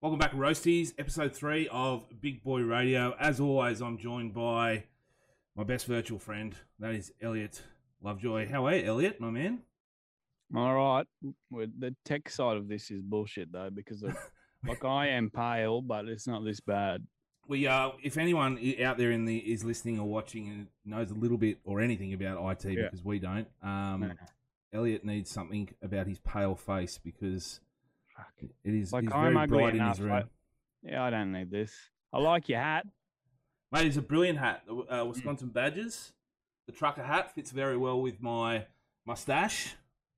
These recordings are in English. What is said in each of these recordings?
Welcome back, Roasties, episode three of Big Boy Radio. As always, I'm joined by my best virtual friend. That is Elliot Lovejoy. How are you, Elliot, my man? All right. The tech side of this is bullshit though, because of, like I am pale, but it's not this bad. We uh, if anyone out there in the is listening or watching and knows a little bit or anything about IT, Yeah. because we don't, um. Elliot needs something about his pale face because Fuck. it is Like it's I'm very ugly bright in enough. his room. I, yeah, I don't need this. I like your hat. Mate, it's a brilliant hat. The Mm. uh, Wisconsin Badgers. The trucker hat fits very well with my mustache.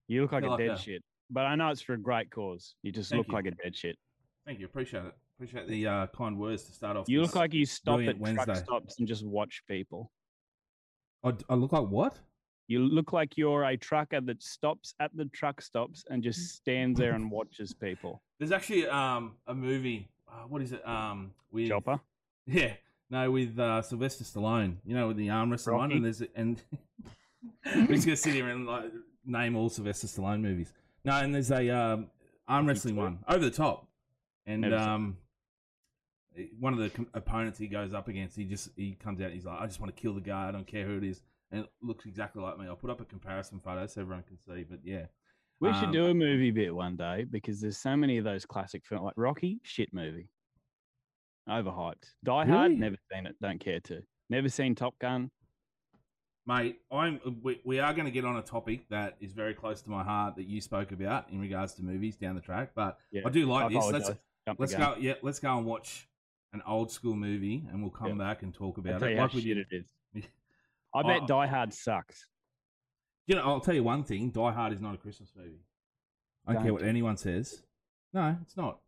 You look like a like dead that. shit. But I know it's for a great cause. You just Thank look you. like a dead shit. Thank you. Appreciate it. Appreciate the uh, kind words to start off. You this- look like you stop brilliant at truck stops and just watch people. I, I look like what? You look like you're a trucker that stops at the truck stops and just stands there and watches people. There's actually um a movie. Uh, what is it? Um, with Chopper. Yeah, no, with uh, Sylvester Stallone. You know, with the arm wrestling one, and there's and we're just gonna sit here and like name all Sylvester Stallone movies. No, and there's a um, arm wrestling one over the top, and Never um, one of the com- opponents he goes up against, he just he comes out, he's like, I just want to kill the guy. I don't care who it is, and it looks exactly like me. I'll put up a comparison photo so everyone can see. But yeah, We should Um, do a movie bit one day because there's so many of those classic films like Rocky, shit movie. Overhyped. Die Hard, never seen it, don't care to. Never seen Top Gun. Mate, I'm we, we are going to get on a topic that is very close to my heart that you spoke about in regards to movies down the track. But Yeah, I do like I this. Let's. Jump let's go. Yeah, let's go and watch an old school movie, and we'll come Yeah. back and talk I'll about tell it. Like we did. it is. I bet Oh. Die Hard sucks. You know, I'll tell you one thing: Die Hard is not a Christmas movie. I don't care what anyone says. No, it's not.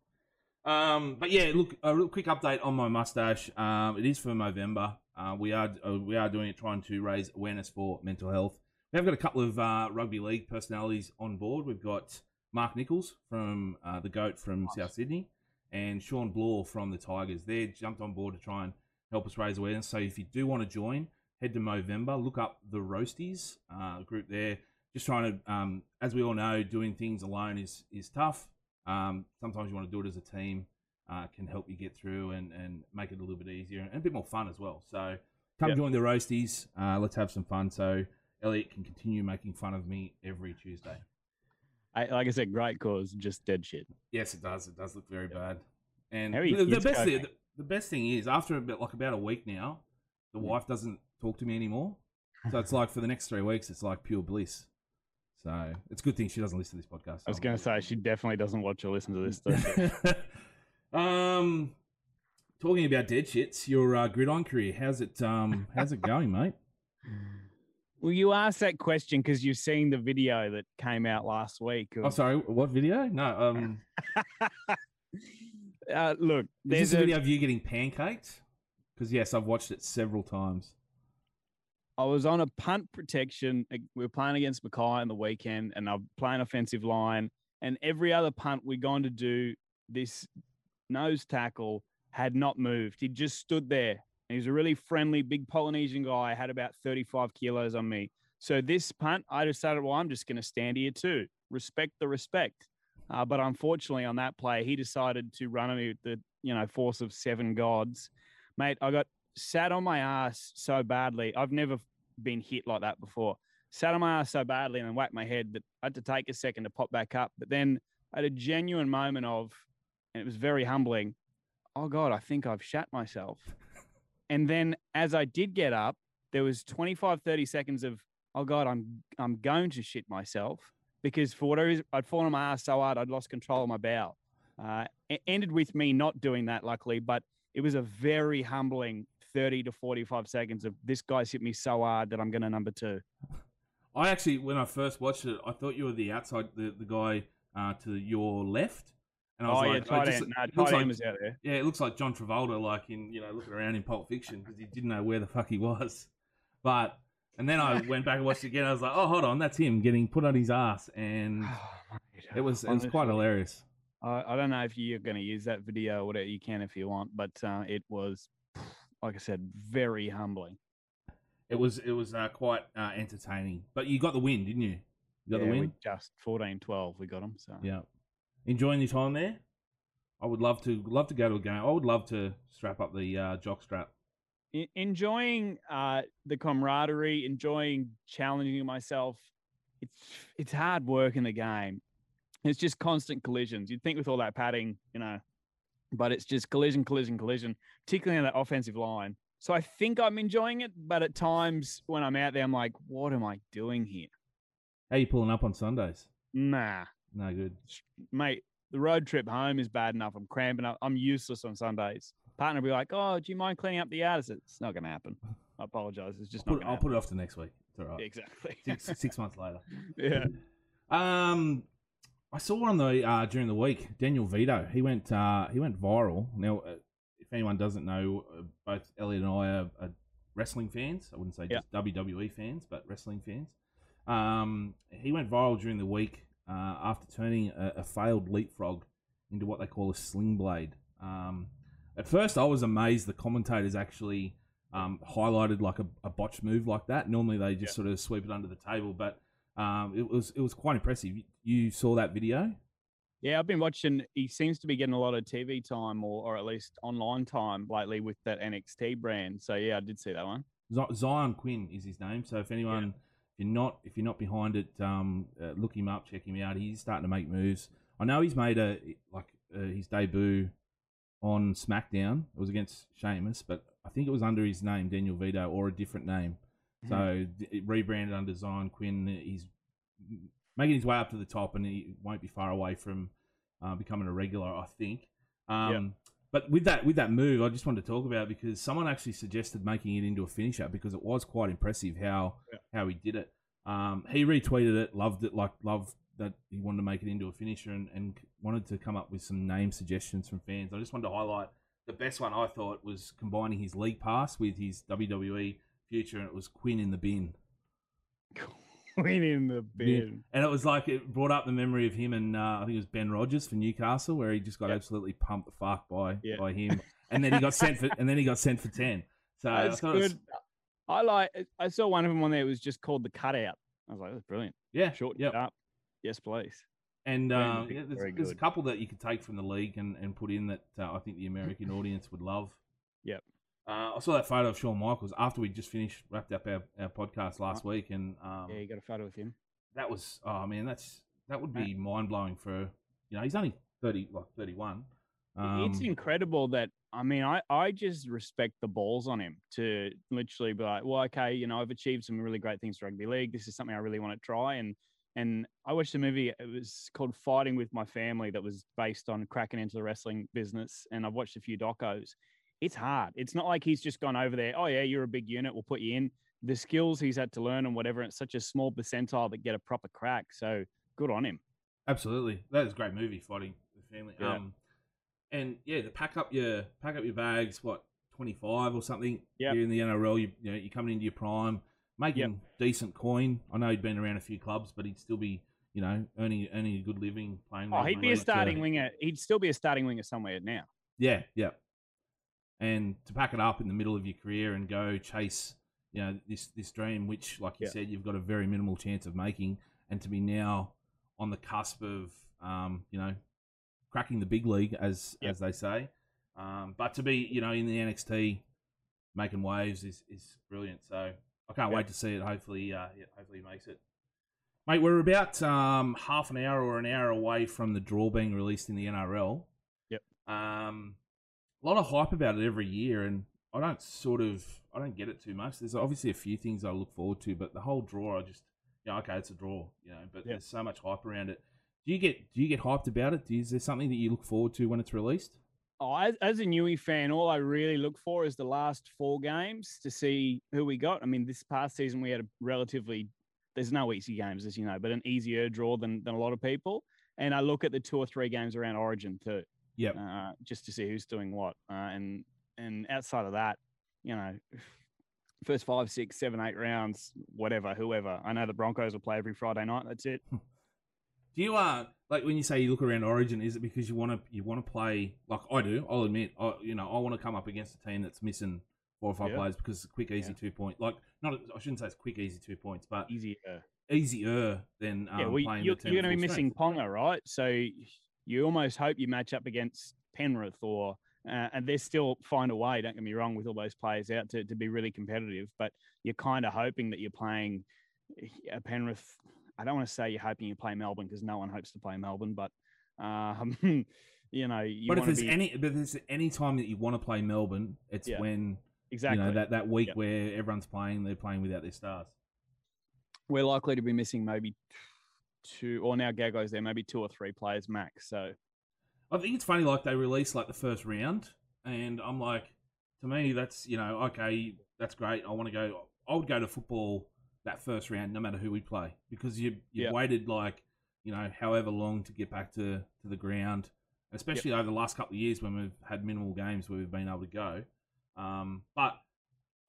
Um, but yeah, look, a real quick update on my mustache. Um, it is for November. Uh, we are uh, we are doing it trying to raise awareness for mental health. We have got a couple of uh, rugby league personalities on board. We've got Mark Nicholls from uh, the Goat from Nice. South Sydney, and Shawn Blore from the Tigers. They jumped on board to try and help us raise awareness. So if you do want to join, head to Movember, look up the Roasties uh, group there. Just trying to, um, as we all know, doing things alone is is tough. Um, sometimes you want to do it as a team. Uh, can help you get through and, and make it a little bit easier and a bit more fun as well. So come Yep. join the Roasties. Uh, let's have some fun. So Elliot can continue making fun of me every Tuesday. I, like I said, great cause, just dead shit. Yes, it does. It does look very bad. And How are your the, the best thing, the, the best thing is after a bit, like about a week now, the wife doesn't talk to me anymore. So it's like for the next three weeks, it's like pure bliss. So it's a good thing she doesn't listen to this podcast. I was going to say she definitely doesn't watch or listen to this stuff. um, talking about dead shits, your uh, gridiron career, how's it? Um, how's it going, mate? well, you asked that question because you've seen the video that came out last week. Oh, sorry, what video? No, um, uh, look, is there's a, video of you getting pancaked? Because yes, I've watched it several times. I was on a punt protection. We were playing against Mackay on the weekend, and I'm playing offensive line. And every other punt we'd gone to do, this nose tackle had not moved. He just stood there. And he was a really friendly, big Polynesian guy. Had about 35 kilos on me. So this punt, I decided, well, I'm just going to stand here too. Respect the respect. Uh, but unfortunately, on that play, he decided to run at me with the you know force of seven gods. Mate, I got sat on my ass so badly. I've never been hit like that before. Sat on my ass so badly and then whacked my head that I had to take a second to pop back up. But then I had a genuine moment of, and it was very humbling. Oh God, I think I've shat myself. And then as I did get up, there was 25, 30 seconds of, oh God, I'm I'm going to shit myself because for whatever reason, I'd fallen on my ass so hard I'd lost control of my bowel. Uh, it ended with me not doing that, luckily, but it was a very humbling 30 to 45 seconds of this guy's hit me so hard that I'm going to number two. I actually, when I first watched it, I thought you were the outside, the, the guy uh, to your left. And I was Oh, like, I tight just- end. No, tight like- end was out there. Yeah, it looks like John Travolta, like in you know, looking around in Pulp Fiction because he didn't know where the fuck he was. But and then I went back and watched it again. I was like, oh, hold on, that's him getting put on his ass, and it was it was quite hilarious. I, I don't know if you're going to use that video or whatever you can if you want, but uh, it was, like I said, very humbling. It was it was uh, quite uh, entertaining. But you got the win, didn't you? You got Yeah, the we win. just 14 12, we got them. So Yeah. Enjoying your time there. I would love to love to go to a game. I would love to strap up the uh, jock strap. Enjoying uh, the camaraderie, enjoying challenging myself. It's it's hard work in the game. It's just constant collisions. You'd think with all that padding, you know, but it's just collision, collision, collision, particularly on that offensive line. So I think I'm enjoying it, but at times when I'm out there, I'm like, what am I doing here? How you pulling up on Sundays? Nah, No good. mate, the road trip home is bad enough. I'm cramping up. I'm useless on Sundays. Partner will be like, oh, do you mind cleaning up the yard? I said, it's not going to happen. I apologize. It's just I'll not put, I'll to put it off to next week. It's all right. Exactly. Six, six months later. yeah. Um, I saw on the uh, during the week Daniel Vidot. He went uh, he went viral. Now, uh, if anyone doesn't know, uh, both Elliot and I are, are wrestling fans. I wouldn't say Yeah. just WWE fans, but wrestling fans. Um, he went viral during the week uh, after turning a, a failed leapfrog into what they call a sling blade. Um, at first, I was amazed the commentators actually um, highlighted like a, a botched move like that. Normally, they just sort of sweep it under the table, but um, it was it was quite impressive. You, saw that video? Yeah, I've been watching. He seems to be getting a lot of TV time or, or at least online time lately with that NXT brand. So, yeah, I did see that one. Zion Quinn is his name. So if anyone, if you're not if you're not behind it, um, uh, look him up, check him out. He's starting to make moves. I know he's made a like uh, his debut on SmackDown. It was against Sheamus, but I think it was under his name, Daniel Vidot, or a different name. So th- rebranded under Zion Quinn. He's making his way up to the top, and he won't be far away from uh, becoming a regular. I think. Um, But with that with that move, I just wanted to talk about because someone actually suggested making it into a finisher because it was quite impressive how how he did it. Um, he retweeted it, loved it, like loved that he wanted to make it into a finisher, and, and wanted to come up with some name suggestions from fans. I just wanted to highlight the best one I thought was combining his league pass with his WWE future, and it was Quinn in the bin. Queen in the bin. And it was like it brought up the memory of him and uh, I think it was Ben Rogers for Newcastle, where he just got Yep. absolutely pumped the fuck by Yeah. by him, and then he got sent for and then he got sent for ten. So I That's thought it was- I like. I saw one of them on there. It was just called the cutout. I was like, that's brilliant. yeah, Short yep. up. Yes, please. And um, yeah, there's, there's a couple that you could take from the league and, and put in that uh, I think the American audience would love. Yep. Uh, I saw that photo of Shawn Michaels after we just finished wrapped up our, our podcast last week, and um, Yeah, you got a photo with him. that was oh man, that's that would Right. be mind blowing for you know he's only thirty like thirty one. Um, it's incredible that I mean, I I just respect the balls on him to literally be like, well, okay, you know, I've achieved some really great things for rugby league. This is something I really want to try. And and I watched a movie. It was called Fighting with My Family that was based on cracking into the wrestling business. And I've watched a few docos. It's hard. It's not like he's just gone over there. Oh yeah, you're a big unit. We'll put you in. The skills he's had to learn and whatever. It's such a small percentile that get a proper crack. So good on him. Absolutely, that is a great movie, fighting the family. Yeah. Um, and yeah, to pack up your pack up your bags, what twenty five or something. Yep. You're in the NRL. You, you know, you're coming into your prime, making decent coin. I know he'd been around a few clubs, but he'd still be, you know, earning earning a good living playing. Oh, he'd be a to- starting winger. He'd still be a starting winger somewhere now. Yeah, yeah. And to pack it up in the middle of your career and go chase, you know, this this dream, which, like you Yeah. said, you've got a very minimal chance of making, and to be now on the cusp of, um, you know, cracking the big league, as Yep. as they say. Um, but to be, you know, in the NXT, making waves is is brilliant. So I can't Yep. wait to see it. Hopefully, uh, yeah, hopefully he makes it. Mate, we're about um, half an hour or an hour away from the draw being released in the NRL. Yep. Um, a lot of hype about it every year, and I don't sort of I don't get it too much. There's obviously a few things I look forward to, but the whole draw, I just yeah, okay, it's a draw, you know. But Yep. there's so much hype around it. Do you get do you get hyped about it? Is there something that you look forward to when it's released? Oh, as, as a Newey fan, all I really look for is the last four games to see who we got. I mean, this past season we had a relatively there's no easy games, as you know, but an easier draw than than a lot of people. And I look at the two or three games around Origin too, Yep. uh, just to see who's doing what. Uh, and and outside of that, you know, first five, six, seven, eight rounds, whatever, whoever. I know the Broncos will play every Friday night. That's it. Do you uh like when you say you look around Origin? Is it because you want to you want to play like I do? I'll admit, I, you know, I want to come up against a team that's missing four or five Yeah. players because it's a quick, easy Yeah. two point. Like not, I shouldn't say it's quick, easy two points, but Easier. easier than um, yeah, well, playing. you're, you're going to be full missing strength. Ponga, right? So you almost hope you match up against Penrith or uh, and they still find a way. Don't get me wrong, with all those players out to, to be really competitive, but you're kind of hoping that you're playing a Penrith. I don't want to say you're hoping you play Melbourne because no one hopes to play Melbourne, but um, you know. You but if there's be... any, but there's any time that you want to play Melbourne, it's Yeah. when exactly you know that that week Yep. where everyone's playing, they're playing without their stars. we're likely to be missing maybe two, or now Gago's there, maybe two or three players max. So I think it's funny, like they release like the first round, and I'm like, to me, that's you know, okay, that's great. I want to go. I would go to football that first round, no matter who we play, because you you have waited like you know however long to get back to to the ground, especially over the last couple of years when we've had minimal games where we've been able to go. Um, but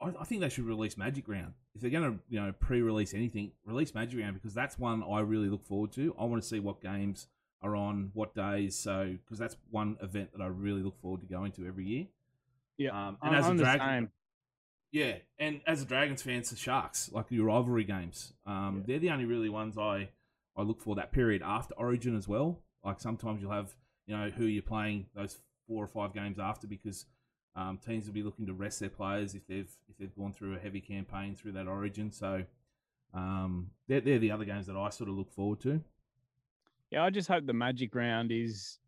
I, I think they should release Magic Round if they're going to you know pre-release anything. Release Magic Round because that's one I really look forward to. I want to see what games are on what days. So because that's one event that I really look forward to going to every year. Yeah, um, and I- as a I'm Dragon, yeah, and as a Dragons fan, it's the Sharks, like your rivalry games. Um, Yeah. They're the only really ones I I look for that period after Origin as well. Like sometimes you'll have you know who you're playing those four or five games after because um, teams will be looking to rest their players if they've if they've gone through a heavy campaign through that Origin. So um, they're they're the other games that I sort of look forward to. Yeah, I just hope the Magic round is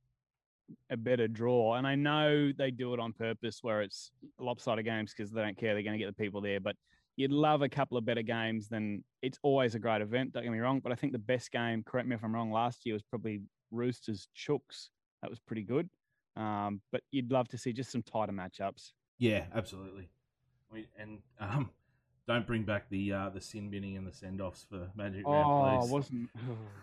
a better draw. And I know they do it on purpose where it's a lopsided games because they don't care. They're going to get the people there. But you'd love a couple of better games than it's always a great event. Don't get me wrong. But I think the best game, correct me if I'm wrong, last year was probably Roosters Chooks. That was pretty good. Um, but you'd love to see just some tighter matchups. Yeah, absolutely. Mean, and um, don't bring back the uh, the sin binning and the send offs for Magic Oh, Round, please. wasn't.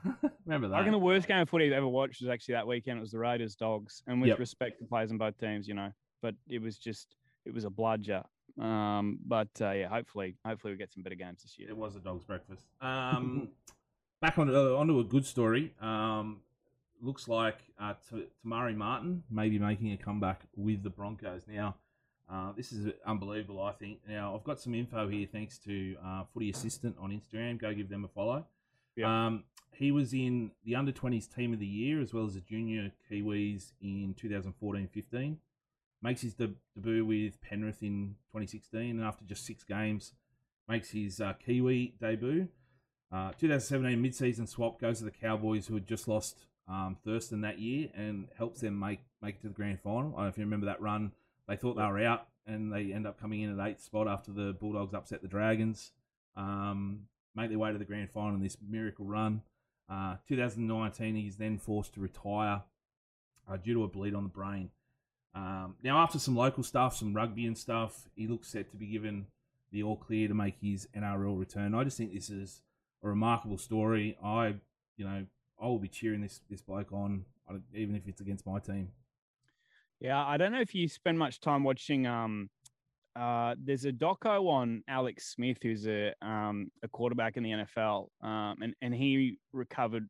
Remember that? I reckon the worst game of footy I've ever watched was actually that weekend. It was the Raiders Dogs, and with Yep. respect to players in both teams, you know, but it was just it was a bludger. Um, but uh, yeah, hopefully, hopefully we get some better games this year. It was a dog's breakfast. Um, back on uh, onto a good story. Um, looks like uh, T- Te Maire Martin may be making a comeback with the Broncos. Now, uh, this is unbelievable. I think. Now, I've got some info here thanks to uh, Footy Assistant on Instagram. Go give them a follow. Yep. Um, he was in the under 20s team of the year as well as the junior Kiwis in 2014-15 makes his de- debut with Penrith in 2016, and after just six games, makes his uh, Kiwi debut. Uh, 2017 mid-season swap goes to the Cowboys, who had just lost um, Thurston that year, and helps them make make it to the grand final. I don't know if you remember that run. They thought they were out, and they end up coming in at eighth spot after the Bulldogs upset the Dragons. Um, make their way to the grand final in this miracle run. Uh, 2019, he's then forced to retire uh, due to a bleed on the brain. Um, now, after some local stuff, some rugby and stuff, he looks set to be given the all clear to make his NRL return. I just think this is a remarkable story. I, you know, I will be cheering this this bloke on, even if it's against my team. Yeah, I don't know if you spend much time watching. Um, uh, there's a doco on Alex Smith, who's a um, a quarterback in the NFL, um, and and he recovered.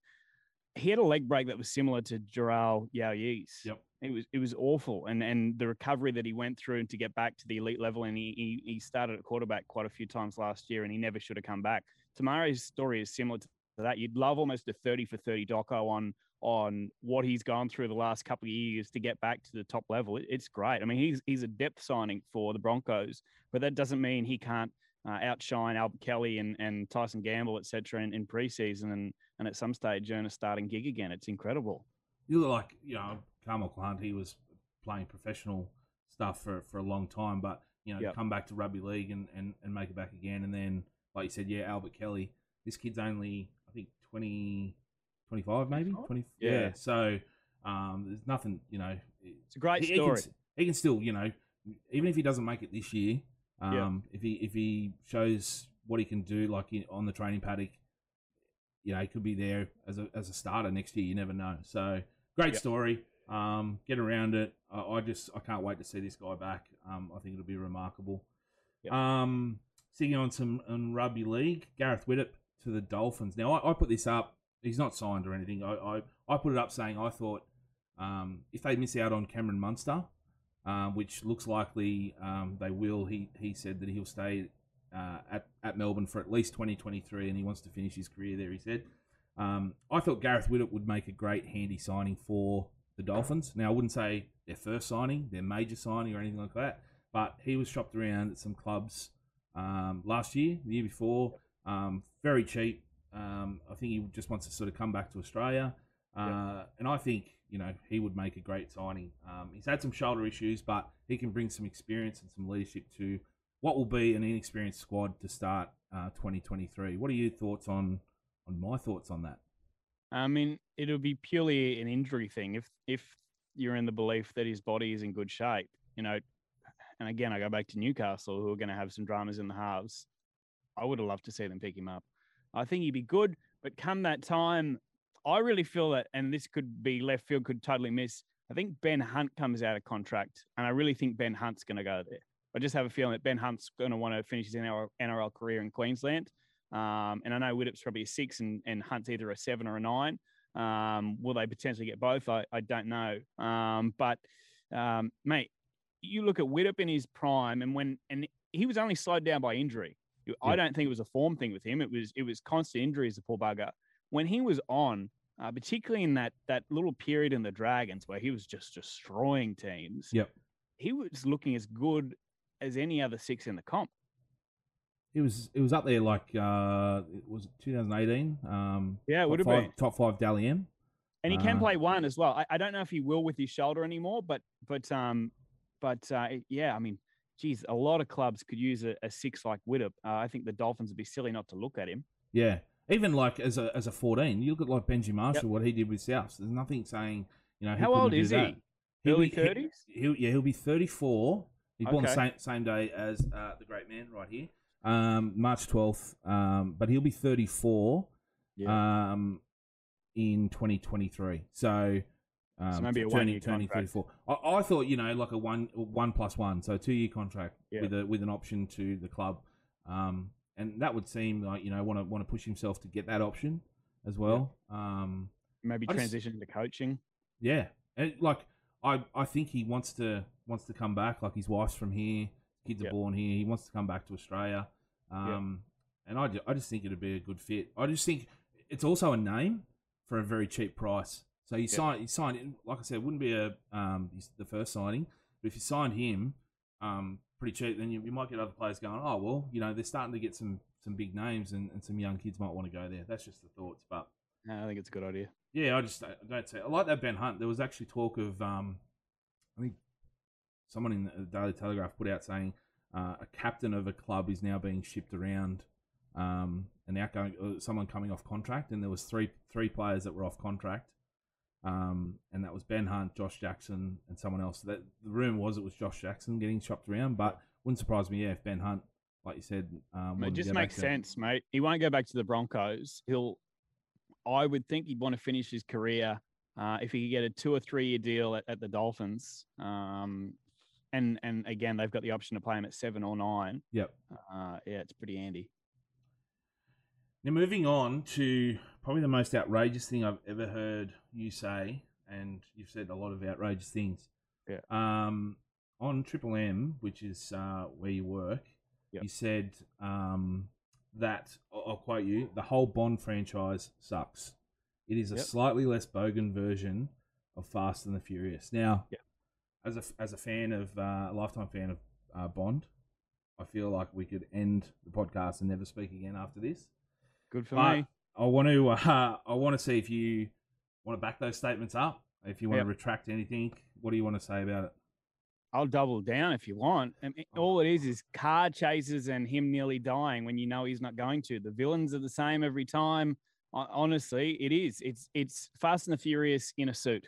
He had a leg break that was similar to Jarrell Yaoyi's. Yep. It was it was awful, and and the recovery that he went through and to get back to the elite level, and he he, he started at quarterback quite a few times last year, and he never should have come back. Te Maire's story is similar to that. You'd love almost a thirty for thirty doco on on what he's gone through the last couple of years to get back to the top level. It's great. I mean, he's he's a depth signing for the Broncos, but that doesn't mean he can't uh, outshine Albert Kelly and, and Tyson Gamble, et cetera, in, in preseason and, and at some stage earn a starting gig again. It's incredible. You look like you know Karmichael Hunt. He was playing professional stuff for, for a long time, but you know Yep. come back to rugby league and, and, and make it back again, and then like you said, yeah, Albert Kelly. This kid's only 20, 25 maybe twenty. Yeah. Yeah. So um, there's nothing you know. It's a great he, he can, story. he can still you know even if he doesn't make it this year. Um, if he if he shows what he can do like in, on the training paddock, you know, he could be there as a as a starter next year. You never know. So great Yep. story. Um, get around it. I, I just I can't wait to see this guy back. Um, I think it'll be remarkable. Yep. Um, sticking on some on rugby league, Gareth Widdop to the Dolphins. Now I, I put this up. He's not signed or anything. I, I, I put it up saying I thought um, if they miss out on Cameron Munster, um, which looks likely um, they will, he he said that he'll stay uh, at at Melbourne for at least 2023, and he wants to finish his career there. He said. Um, I thought Gareth Widdop would make a great handy signing for the Dolphins. Now I wouldn't say their first signing, their major signing, or anything like that. But he was shopped around at some clubs um, last year, the year before, um, very cheap. Um, I think he just wants to sort of come back to Australia, uh, and I think you know he would make a great signing. Um, he's had some shoulder issues, but he can bring some experience and some leadership to what will be an inexperienced squad to start uh, 2023. What are your thoughts on on my thoughts on that? I mean, it'll be purely an injury thing if if you're in the belief that his body is in good shape. You know, and again, I go back to Newcastle, who are going to have some dramas in the halves. I would have loved to see them pick him up. I think he'd be good, but come that time, I really feel that, and this could be left field, could totally miss. I think Ben Hunt comes out of contract, and I really think Ben Hunt's going to go there. I just have a feeling that Ben Hunt's going to want to finish his NRL, career in Queensland. Um, and I know Widdop's probably a six, and, and Hunt's either a seven or a nine. Um, will they potentially get both? I, I don't know. Um, but um, mate, you look at Widdop in his prime, and when and he was only slowed down by injury. I don't think it was a form thing with him. It was it was constant injuries. The poor bugger. When he was on, uh, particularly in that that little period in the Dragons where he was just destroying teams. Yep. He was looking as good as any other six in the comp. It was it was up there like uh, it was 2018. Um, Yeah, it would have five, been. top five Dally M. And he can Uh, play one as well. I, I don't know if he will with his shoulder anymore, but but um but uh, yeah, I mean, geez, a lot of clubs could use a, a six like Widdop. Uh, I think the Dolphins would be silly not to look at him. Yeah, even like as a as a 14, you look at like Benji Marshall, what he did with South. There's nothing saying you know he How old is that. he? He'll Early be- thirties. He'll, yeah, he'll be 34. He's born the same same day as uh, the great man right here, um, March 12th. Um, but he'll be 34 um, in 2023. So. Um, maybe a turning- one-year contract. 34. I, I thought you know like a one one plus one, so a two year contract Yeah. with a with an option to the club, um, and that would seem like you know want to want to push himself to get that option as well. Um, Maybe I just- transition to coaching. yeah, and like I, I think he wants to wants to come back. Like his wife's from here, kids are born here. He wants to come back to Australia, um, and I, I just think it'd be a good fit. I just think it's also a name for a very cheap price. So you sign, you sign, like I said, it wouldn't be a um the first signing, but if you signed him, um, pretty cheap, then you, you might get other players going. Oh well, you know they're starting to get some some big names, and, and some young kids might want to go there. That's just the thoughts, but. No, I think it's a good idea. Yeah, I just I don't say. I like that Ben Hunt. There was actually talk of, um, I think someone in the Daily Telegraph put out saying uh, a captain of a club is now being shipped around, um, and outgoing uh, someone coming off contract, and there was three three players that were off contract, um, and that was Ben Hunt, Josh Jackson, and someone else. That the rumor was it was Josh Jackson getting shopped around, but wouldn't surprise me. Yeah, if Ben Hunt, like you said, um, It just makes to- sense, mate. He won't go back to the Broncos. He'll, I would think he'd want to finish his career uh, if he could get a two or three year deal at, at the Dolphins. Um, and and again, they've got the option to play him at seven or nine. Yep. Uh, yeah, it's pretty handy. Now, moving on to probably the most outrageous thing I've ever heard you say, and you've said a lot of outrageous things. Yeah. Um, on Triple M, which is uh, where you work, Yep. you said um, that I'll quote you: the whole Bond franchise sucks. It is a Yep. slightly less bogan version of Fast and the Furious. Now, Yeah. as a as a fan of uh, a lifetime fan of uh, Bond, I feel like we could end the podcast and never speak again after this. Good for But me. I want to uh, I want to see if you want to back those statements up. If you want Yep. to retract anything, what do you want to say about it? I'll double down if you want. I mean, Oh. all it is is car chases and him nearly dying when you know he's not going to. The villains are the same every time. Honestly, it is. It's it's Fast and the Furious in a suit.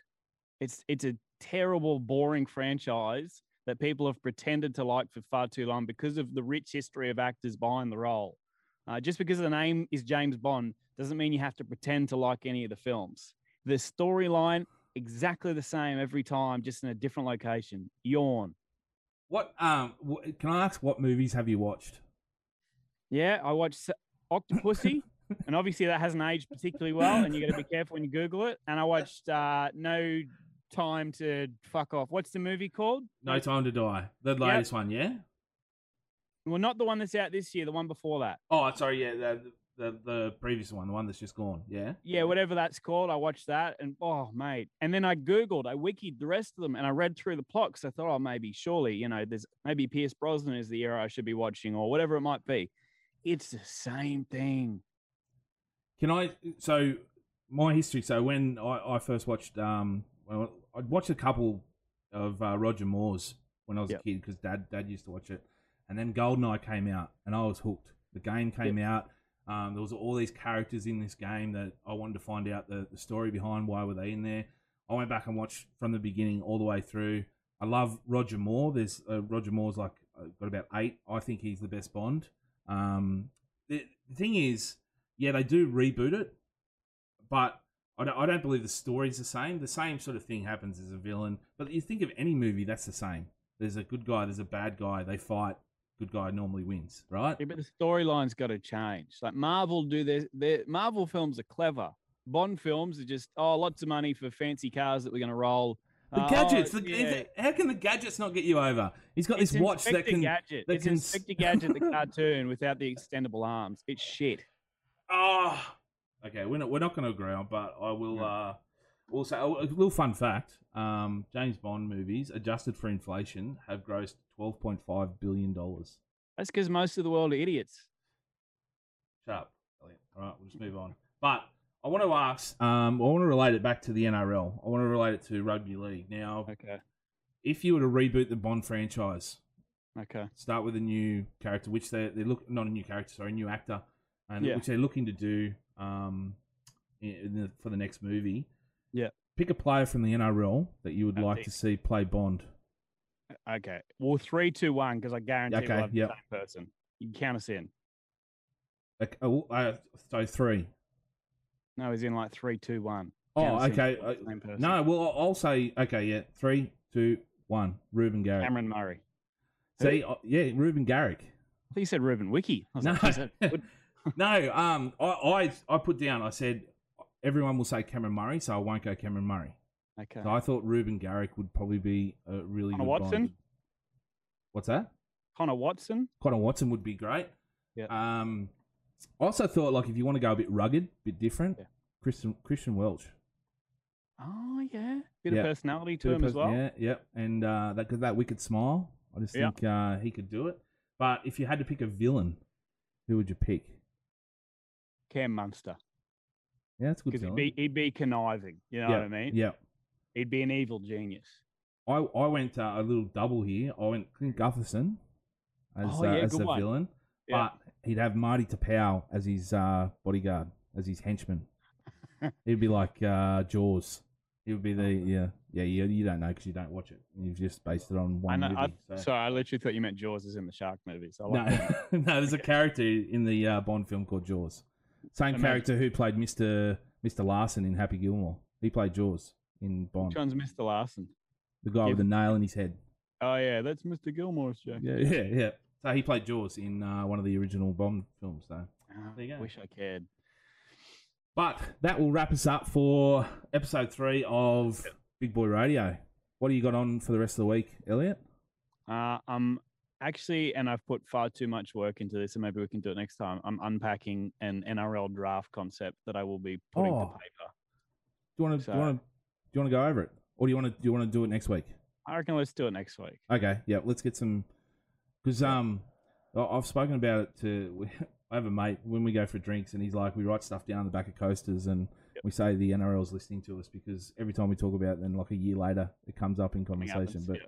It's it's a terrible, boring franchise that people have pretended to like for far too long because of the rich history of actors behind the role. Uh, just because the name is James Bond doesn't mean you have to pretend to like any of the films. The storyline exactly the same every time, just in a different location. Yawn. What um wh- can I ask? What movies have you watched? Yeah, I watched Octopussy, and obviously that hasn't aged particularly well, and you got to be careful when you Google it. And I watched uh, No Time to Fuck Off. What's the movie called? No Time to Die, the latest one, yeah. Well, not the one that's out this year, the one before that. Oh, sorry, yeah, the, the the previous one, the one that's just gone. Yeah. Yeah, whatever that's called. I watched that and oh, mate. And then I Googled, I wikied the rest of them and I read through the plot because I thought, oh, maybe, surely, you know, there's maybe Pierce Brosnan is the era I should be watching or whatever it might be. It's the same thing. Can I? So my history. So when I, I first watched, um, well, I'd watched a couple of uh, Roger Moore's when I was Yep. a kid because dad dad used to watch it, and then Goldeneye came out and I was hooked. The game came out. Um, there was all these characters in this game that I wanted to find out the, the story behind why were they in there. I went back and watched from the beginning all the way through. I love Roger Moore. There's uh, Roger Moore's like uh, got about eight. I think he's the best Bond. Um, the, the thing is, yeah, they do reboot it, but I don't, I don't believe the story's the same. The same sort of thing happens as a villain. But you think of any movie, that's the same. There's a good guy, there's a bad guy. They fight. Good guy normally wins, right? Yeah, but the storyline's got to change. Like Marvel do their, their Marvel films are clever. Bond films are just oh, lots of money for fancy cars that we're going to roll. The Uh, oh, gadgets. the, yeah. How can the gadgets not get you over? He's got It's this watch that can. Gadget. that it's can Inspector Gadget, the cartoon, without the extendable arms. It's shit. Oh, okay. We're not. We're not going to agree on, but I will. No. Uh, we'll a little fun fact. Um, James Bond movies, adjusted for inflation, have grossed twelve point five billion dollars. That's because most of the world are idiots. Shut up, Elliot. All right, we'll just move on. But I want to ask. Um, I want to relate it back to the NRL. I want to relate it to rugby league. Now, Okay. if you were to reboot the Bond franchise, Okay. start with a new character, which they they look not a new character, sorry, a new actor, and Yeah. which they're looking to do um, in, in the, for the next movie. Yeah. Pick a player from the NRL that you would That's like to see play Bond. Okay. Well, three, two, one, because I guarantee Okay, we'll have yep. the same person. You can count us in. Okay, oh, uh, so three. No, he's in like three, two, one. Oh, Count okay. Uh. No, well, I'll- say okay. Yeah, three, two, one. Reuben Garrick. Cameron Murray. See, uh, yeah, Reuben Garrick. I think you said Ruben Wiki. I No, like, "Is that good?" no. Um, I, I I put down. I said everyone will say Cameron Murray, so I won't go Cameron Murray. Okay. So I thought Reuben Garrick would probably be a really good. Connor good Watson? Bond. What's that? Connor Watson. Connor Watson would be great. Yeah. Um, I also thought like if you want to go a bit rugged, a bit different, Yeah. Christian Christian Welch. Oh yeah, bit Yeah. of personality to Bit him as well. Yeah, yeah, and uh, that that wicked smile. I just Yeah. think uh, he could do it. But if you had to pick a villain, who would you pick? Cam Munster, Yeah, that's a good because he'd be he'd be conniving. You know yeah, what I mean? Yeah. He'd be an evil genius. I, I went uh, a little double here. I went Clint Gutherson as Oh, uh, yeah, as the one. villain, Yeah. but he'd have Marty Taupau as his uh, bodyguard, as his henchman. He'd be like uh, Jaws. He would be the yeah yeah you, you don't know because you don't watch it. You've just based it on I one know. I, movie. so. Sorry, I literally thought you meant Jaws is in the shark movies. I like no, no, there's a character in the uh, Bond film called Jaws. Same Imagine- character who played Mister Mister Larson in Happy Gilmore. He played Jaws in Bond. Which one's Mr. Larson? The guy Yeah. with the nail in his head. Oh yeah, that's Mr. Gilmore's joke. Yeah, yeah, yeah. So he played Jaws in uh, one of the original Bond films. So, Ah, There you go. Wish I cared. but that will wrap us up for episode three of Big Boy Radio. What do you got on for the rest of the week, Elliot? Uh, um, actually, and I've put far too much work into this, and maybe we can do it next time. I'm unpacking an NRL draft concept that I will be putting to Oh. paper. Do you want to? So- Do you want to? Do you want to go over it, or do you want to? Do you want to do it next week? I reckon let's do it next week. Okay, yeah, let's get some. Because um, I've spoken about it to. I have a mate when we go for drinks, and he's like, we write stuff down on the back of coasters, and Yep. we say the NRL's listening to us because every time we talk about it, then like a year later, it comes up in conversation. happens, But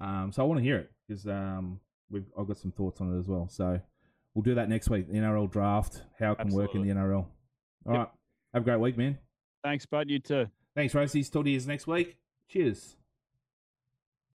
um, so I want to hear it because um, we've I've got some thoughts on it as well. So we'll do that next week. The NRL draft, how it can work in the NRL. All right, Yep. have a great week, man. Thanks, bud. You too. Thanks, Roasties. Talk to you next week. Cheers.